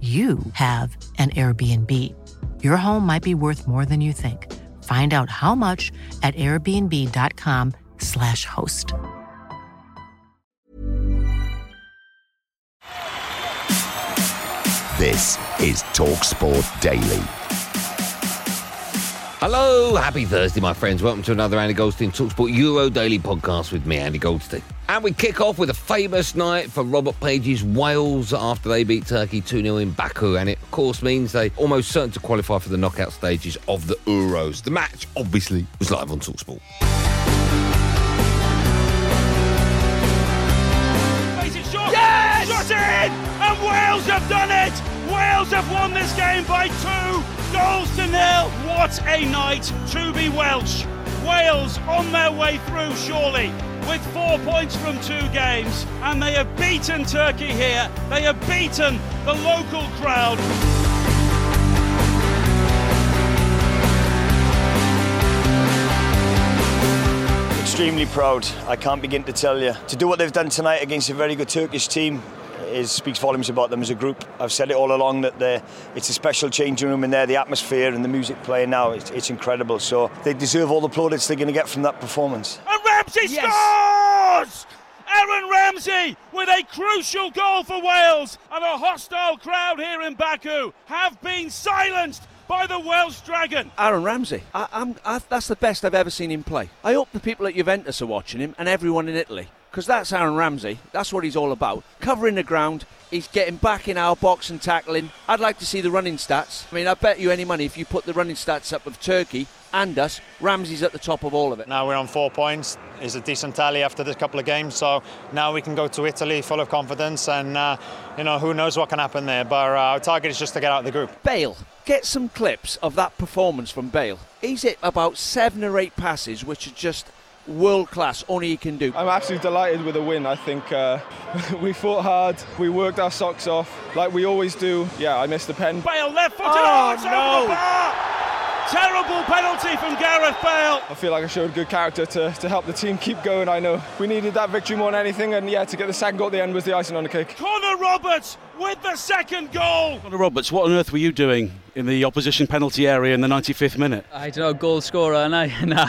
you have an Airbnb. Your home might be worth more than you think. Find out how much at airbnb.com/slash host. This is TalkSport Daily. Hello, happy Thursday, my friends. Welcome to another Andy Goldstein Talksport Euro Daily podcast with me, Andy Goldstein. And we kick off with a famous night for Robert Page's Wales after they beat Turkey 2 0 in Baku. And it, of course, means they almost certain to qualify for the knockout stages of the Euros. The match, obviously, was live on Talksport. Yes! Shot in! And Wales have done it! Wales have won this game by two goals to nil. What a night to be Welsh. Wales on their way through, surely, with four points from two games. And they have beaten Turkey here. They have beaten the local crowd. Extremely proud. I can't begin to tell you. To do what they've done tonight against a very good Turkish team is speaks volumes about them as a group. I've said it all along that it's a special changing room in there. The atmosphere and the music playing now, it's, it's incredible. So they deserve all the plaudits they're going to get from that performance. And Ramsey scores! Aaron Ramsey with a crucial goal for Wales, and a hostile crowd here in Baku have been silenced by the Welsh Dragon. Aaron Ramsey, I, I'm, I, that's the best I've ever seen him play. I hope the people at Juventus are watching him and everyone in Italy because that's Aaron Ramsey. That's what he's all about. Covering the ground, he's getting back in our box and tackling. I'd like to see the running stats. I mean, I bet you any money if you put the running stats up of Turkey and us, Ramsey's at the top of all of it. Now we're on four points. It's a decent tally after this couple of games. So now we can go to Italy full of confidence, and uh, you know who knows what can happen there. But uh, our target is just to get out of the group. Bale, get some clips of that performance from Bale. He's hit about seven or eight passes, which are just world class, only he can do. I'm absolutely delighted with the win. I think uh, we fought hard, we worked our socks off like we always do. Yeah, I missed the pen. Bale left footed. Oh, oh no! Terrible penalty from Gareth Bale. I feel like I showed good character to, to help the team keep going. I know we needed that victory more than anything, and yeah, to get the second goal at the end was the icing on the cake. Connor Roberts with the second goal. Connor Roberts, what on earth were you doing in the opposition penalty area in the 95th minute? I don't know, goal scorer, and I, nah,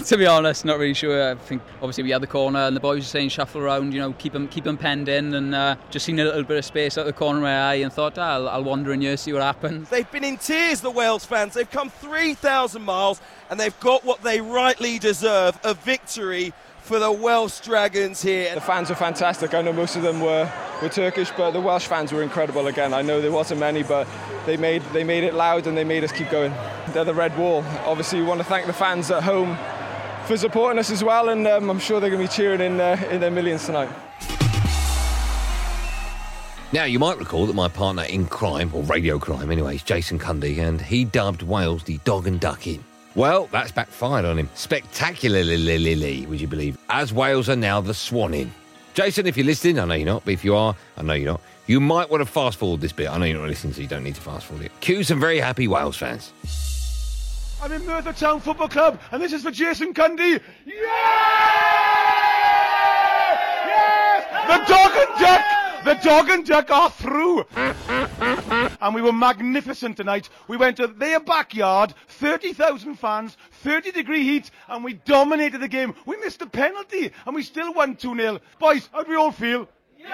to be honest, not really sure. I think obviously we had the corner, and the boys were saying shuffle around, you know, keep them, keep them penned in, and uh, just seen a little bit of space out the corner of my eye, and thought ah, I'll, I'll wander in here, see what happens. They've been in tears, the Wales fans. They've come 3,000 miles, and they've got what they rightly deserve: a victory for the Welsh Dragons here. The fans are fantastic. I know most of them were, were Turkish, but the Welsh fans were incredible again. I know there wasn't many, but they made they made it loud and they made us keep going. They're the red wall. Obviously, we want to thank the fans at home for supporting us as well, and um, I'm sure they're going to be cheering in uh, in their millions tonight. Now, you might recall that my partner in crime, or radio crime anyway, is Jason Cundy, and he dubbed Wales the dog and duck in. Well, that's backfired on him. Spectacularly, would you believe? As Wales are now the swan in. Jason, if you're listening, I know you're not, but if you are, I know you're not, you might want to fast forward this bit. I know you're not listening, so you don't need to fast forward it. Cue some very happy Wales fans. I'm in Merthyr Town Football Club, and this is for Jason Cundy. Yeah! Yes! The dog and duck! The dog and duck are through. and we were magnificent tonight. We went to their backyard, 30,000 fans, 30 degree heat, and we dominated the game. We missed a penalty, and we still won 2 0. Boys, how do we all feel? Wales!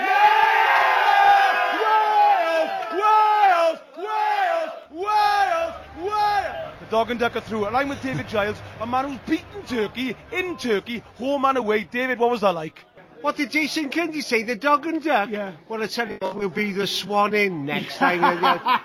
Wales! Wales! Wales! The dog and duck are through, and I'm with David Giles, a man who's beaten Turkey in Turkey, home and away. David, what was that like? What did Jason Cundy say? The dog and duck? Yeah. Well, I tell you what, we'll be the swan in next time.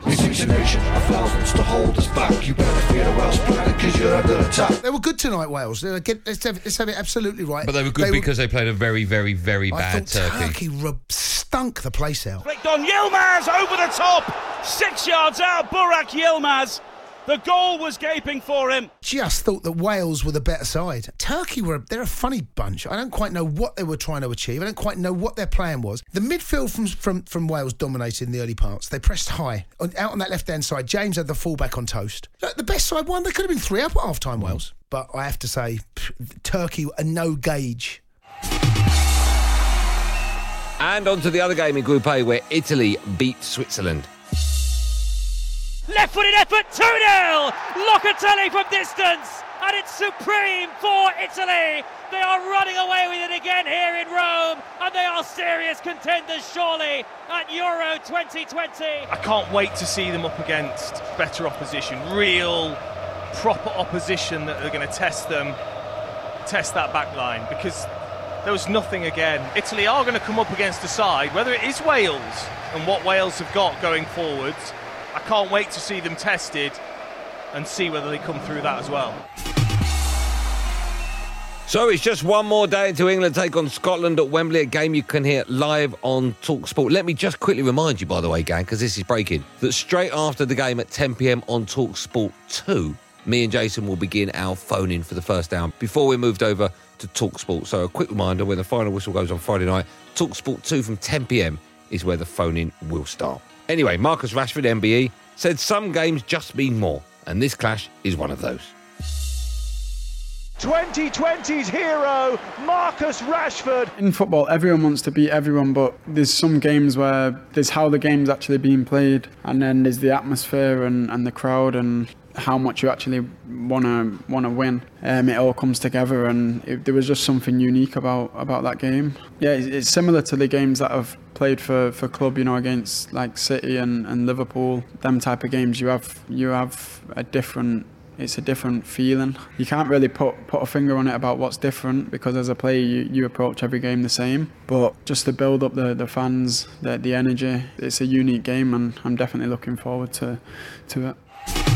Music's a nation of thousands to hold us back. You better fear the Welsh planet because you're under attack. They were good tonight, Wales. They were- get- Let's have, let's have it absolutely right. But they were good because they played a very, very, very I bad thought Turkey. Turkey rub- stunk the place out. Flicked on Yilmaz over the top. Six yards out, Burak Yilmaz. The goal was gaping for him. Just thought that Wales were the better side. Turkey were they're a funny bunch. I don't quite know what they were trying to achieve. I don't quite know what their plan was. The midfield from from, from Wales dominated in the early parts. They pressed high on, out on that left hand side. James had the fullback on toast. Look, The best side won. They could have been three up at half time. Mm. Wales, but I have to say, Turkey are no gauge. And on to the other game in Group A where Italy beat Switzerland. Left footed effort, 2 0. Locatelli from distance, and it's supreme for Italy. They are running away with it again here in Rome, and they are serious contenders, surely, at Euro 2020. I can't wait to see them up against better opposition, real, proper opposition that are going to test them, test that back line because there was nothing again. Italy are going to come up against a side, whether it is Wales and what Wales have got going forwards. I can't wait to see them tested and see whether they come through that as well. So it's just one more day until England take on Scotland at Wembley, a game you can hear live on Talksport. Let me just quickly remind you, by the way, gang, because this is breaking, that straight after the game at 10 pm on Talksport 2, me and Jason will begin our phone in for the first hour before we're moved over to Talksport. So a quick reminder when the final whistle goes on Friday night, Talksport 2 from 10 pm is where the phone in will start. Anyway, Marcus Rashford, MBE, said some games just mean more, and this clash is one of those. 2020's hero, Marcus Rashford. In football, everyone wants to beat everyone, but there's some games where there's how the game's actually being played, and then there's the atmosphere and, and the crowd and how much you actually want to want to win. Um, it all comes together, and it, there was just something unique about about that game. Yeah, it's, it's similar to the games that I've played for, for club, you know, against like City and, and Liverpool. Them type of games, you have you have a different it's a different feeling. You can't really put put a finger on it about what's different because as a player you, you approach every game the same. But just to build up the, the fans, the the energy, it's a unique game and I'm definitely looking forward to to it.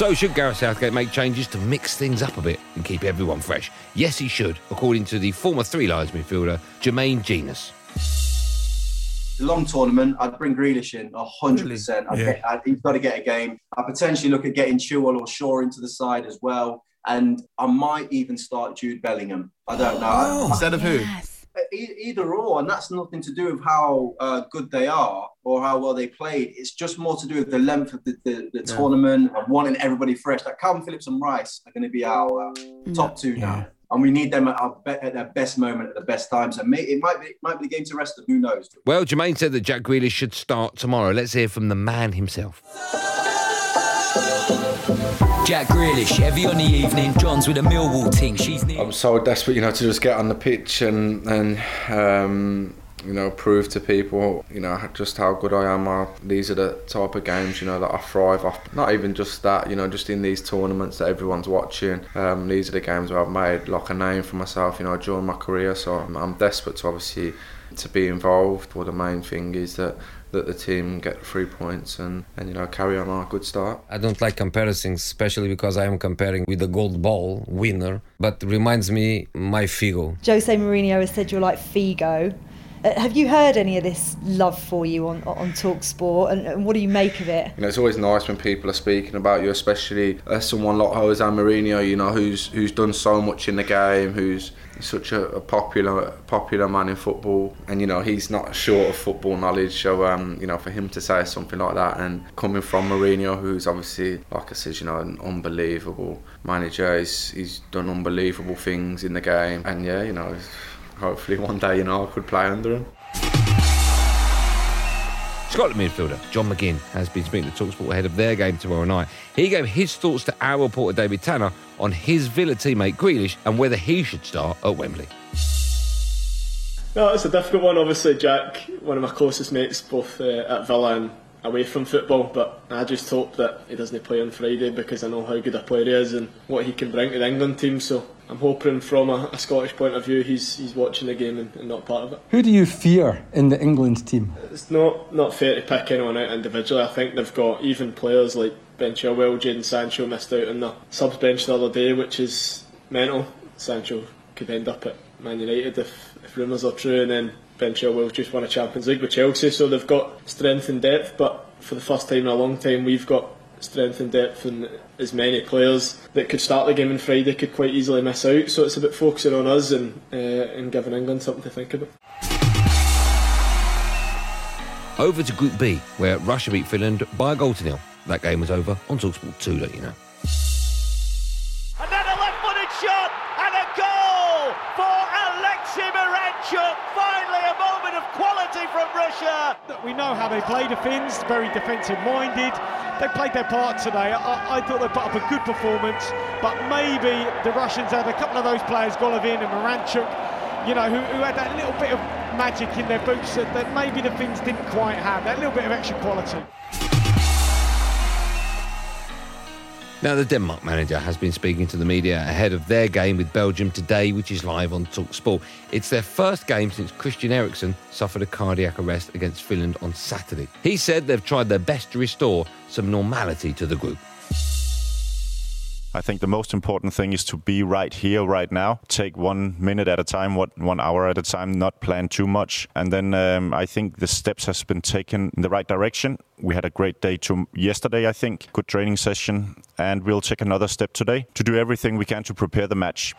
So, should Gareth Southgate make changes to mix things up a bit and keep everyone fresh? Yes, he should, according to the former Three Lions midfielder, Jermaine Jenas. long tournament, I'd bring Grealish in 100%. I'd Yeah. get, I'd, he's got to get a game. I potentially look at getting Chilwell or Shaw into the side as well. And I might even start Jude Bellingham. I don't know. Oh, Instead of who? E- either or, and that's nothing to do with how uh, good they are or how well they played. It's just more to do with the length of the, the, the Yeah. tournament and wanting everybody fresh. Like Kalvin Phillips and Rice are going to be our uh, top two now. And we need them at, our be- at their best moment at the best time. So may- it might be it might be the game to rest them. Who knows? Well, Jermaine said that Jack Grealish should start tomorrow. Let's hear from the man himself. Jack Grealish, on the evening. John's with a Millwall team. She's near. I'm so desperate, you know, to just get on the pitch and and um, you know prove to people, you know, just how good I am. I, these are the type of games, you know, that I thrive off. Not even just that, you know, just in these tournaments that everyone's watching. Um, these are the games where I've made like a name for myself, you know, during my career. So I'm, I'm desperate to obviously to be involved. But the main thing is that that the team get three points and, and you know carry on our good start. I don't like comparisons, especially because I am comparing with the gold ball winner, but reminds me my Figo. Jose Mourinho has said you're like Figo. Uh, have you heard any of this love for you on on Talk Sport, and, and what do you make of it? You know, it's always nice when people are speaking about you, especially uh, someone like Jose Mourinho. You know, who's who's done so much in the game, who's such a, a popular popular man in football, and you know he's not short of football knowledge. So um, you know, for him to say something like that, and coming from Mourinho, who's obviously, like I said, you know, an unbelievable manager. He's he's done unbelievable things in the game, and yeah, you know, hopefully one day, you know, I could play under him. Scotland midfielder John McGinn has been speaking to Talksport ahead of their game tomorrow night. He gave his thoughts to our reporter David Tanner on his Villa teammate Grealish and whether he should start at Wembley. No, it's a difficult one. Obviously, Jack, one of my closest mates, both uh, at Villa and away from football. But I just hope that he doesn't play on Friday because I know how good a player he is and what he can bring to the England team. So I'm hoping from a, a Scottish point of view he's he's watching the game and, and not part of it. Who do you fear in the England team? It's not not fair to pick anyone out individually. I think they've got even players like Ben Chilwell, Jadon Sancho missed out on the subs bench the other day, which is mental. Sancho could end up at Man United if, if rumours are true, and then Ben Chilwell just won a Champions League with Chelsea, so they've got strength and depth. But for the first time in a long time, we've got strength and depth and as many players that could start the game on Friday could quite easily miss out. So it's about focusing on us and uh, and giving England something to think about. Over to Group B, where Russia beat Finland by a goal to nil. That game was over on Talksport 2, don't you know? We know how they play the Finns, very defensive-minded. They played their part today. I, I, thought they put up a good performance, but maybe the Russians had a couple of those players, Golovin and Miranchuk, you know, who, who had that little bit of magic in their boots that, that maybe the Finns didn't quite have, that little bit of extra quality. Now, the Denmark manager has been speaking to the media ahead of their game with Belgium today, which is live on Talksport. It's their first game since Christian Eriksen suffered a cardiac arrest against Finland on Saturday. He said they've tried their best to restore some normality to the group. I think the most important thing is to be right here, right now. Take one minute at a time, what one hour at a time, not plan too much. And then um, I think the steps has been taken in the right direction. We had a great day to yesterday, I think. Good training session. And we'll take another step today to do everything we can to prepare the match.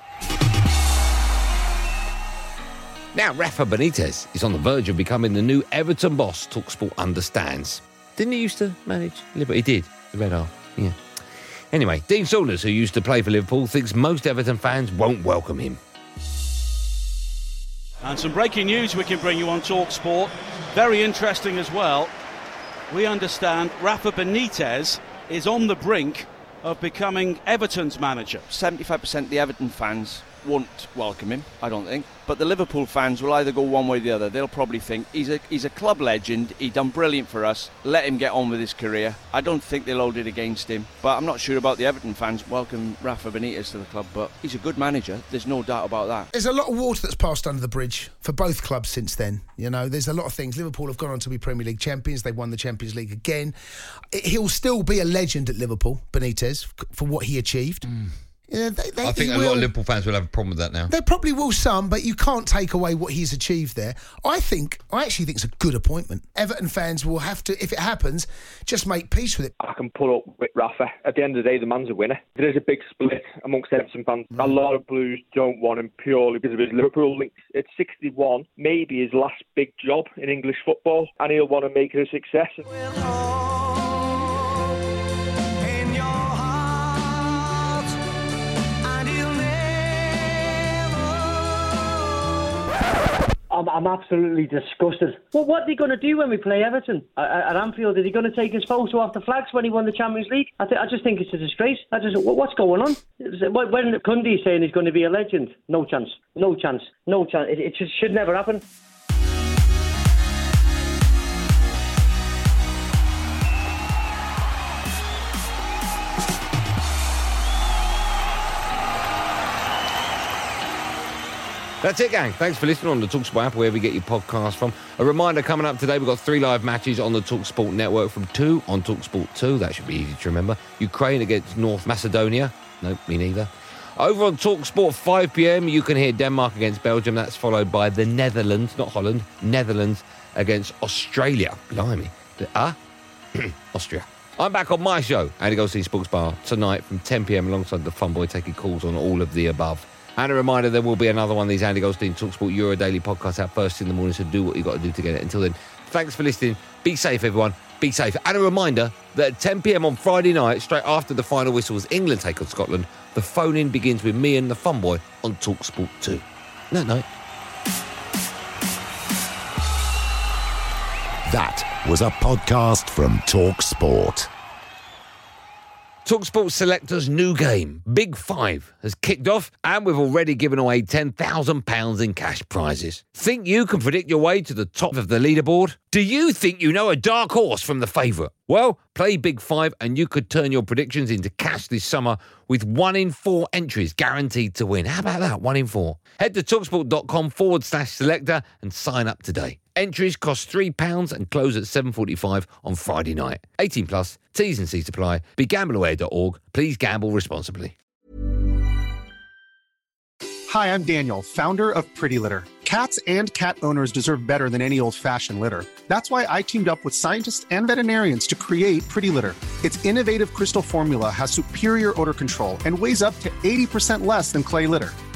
Now, Rafa Benitez is on the verge of becoming the new Everton boss, Talksport understands. Didn't he used to manage Liverpool? He did, the Red Half, yeah. Anyway, Dean Saunders, who used to play for Liverpool, thinks most Everton fans won't welcome him. And some breaking news we can bring you on Talk Sport. Very interesting as well. We understand Rafa Benitez is on the brink of becoming Everton's manager. 75% of the Everton fans won't welcome him, I don't think. But the Liverpool fans will either go one way or the other. They'll probably think he's a he's a club legend. He done brilliant for us. Let him get on with his career. I don't think they'll hold it against him. But I'm not sure about the Everton fans welcome Rafa Benitez to the club. But he's a good manager. There's no doubt about that. There's a lot of water that's passed under the bridge for both clubs since then. You know, there's a lot of things. Liverpool have gone on to be Premier League champions. They won the Champions League again. He'll still be a legend at Liverpool, Benitez, for what he achieved. Mm. Yeah, they, they, I think a will, lot of Liverpool fans will have a problem with that now. There probably will some, but you can't take away what he's achieved there. I think, I actually think it's a good appointment. Everton fans will have to, if it happens, just make peace with it. I can pull up with Rafa. At the end of the day, the man's a winner. There is a big split amongst Everton fans. Mm. A lot of Blues don't want him purely because of his Liverpool links. At 61, maybe his last big job in English football, and he'll want to make it a success. I'm, I'm absolutely disgusted. Well, what are they going to do when we play Everton at, Anfield? Are they going to take his photo off the flags when he won the Champions League? I, th- I just think it's a disgrace. I just, what's going on? When Cundy is saying he's going to be a legend, no chance, no chance, no chance. It, it should never happen. That's it, gang. Thanks for listening on the Talksport app, wherever you get your podcast from. A reminder coming up today, we've got three live matches on the Talksport network from 2 on Talksport 2. That should be easy to remember. Ukraine against North Macedonia. No, me neither. Over on Talksport 5 pm, you can hear Denmark against Belgium. That's followed by the Netherlands, not Holland, Netherlands against Australia. Blimey. Ah? Austria. I'm back on my show, Andy Goldstein Sports Bar, tonight from 10 pm alongside the Fun Boy taking calls on all of the above. And a reminder, there will be another one of these Andy Goldstein Talksport Euro Daily podcast out first in the morning, so do what you've got to do to get it. Until then, thanks for listening. Be safe, everyone. Be safe. And a reminder that at 10 pm on Friday night, straight after the final whistle as England take on Scotland, the phone in begins with me and the fun boy on Talksport 2. Night night. That was a podcast from Talksport. Talksport Selector's new game, Big Five, has kicked off and we've already given away £10,000 in cash prizes. Think you can predict your way to the top of the leaderboard? Do you think you know a dark horse from the favourite? Well, play Big Five and you could turn your predictions into cash this summer with one in four entries guaranteed to win. How about that? One in four. Head to talksport.com forward slash selector and sign up today. Entries cost £3 and close at 7.45 on Friday night. 18 plus, T's and C's apply. BeGambleAware.org. Please gamble responsibly. Hi, I'm Daniel, founder of Pretty Litter. Cats and cat owners deserve better than any old-fashioned litter. That's why I teamed up with scientists and veterinarians to create Pretty Litter. Its innovative crystal formula has superior odor control and weighs up to 80% less than clay litter.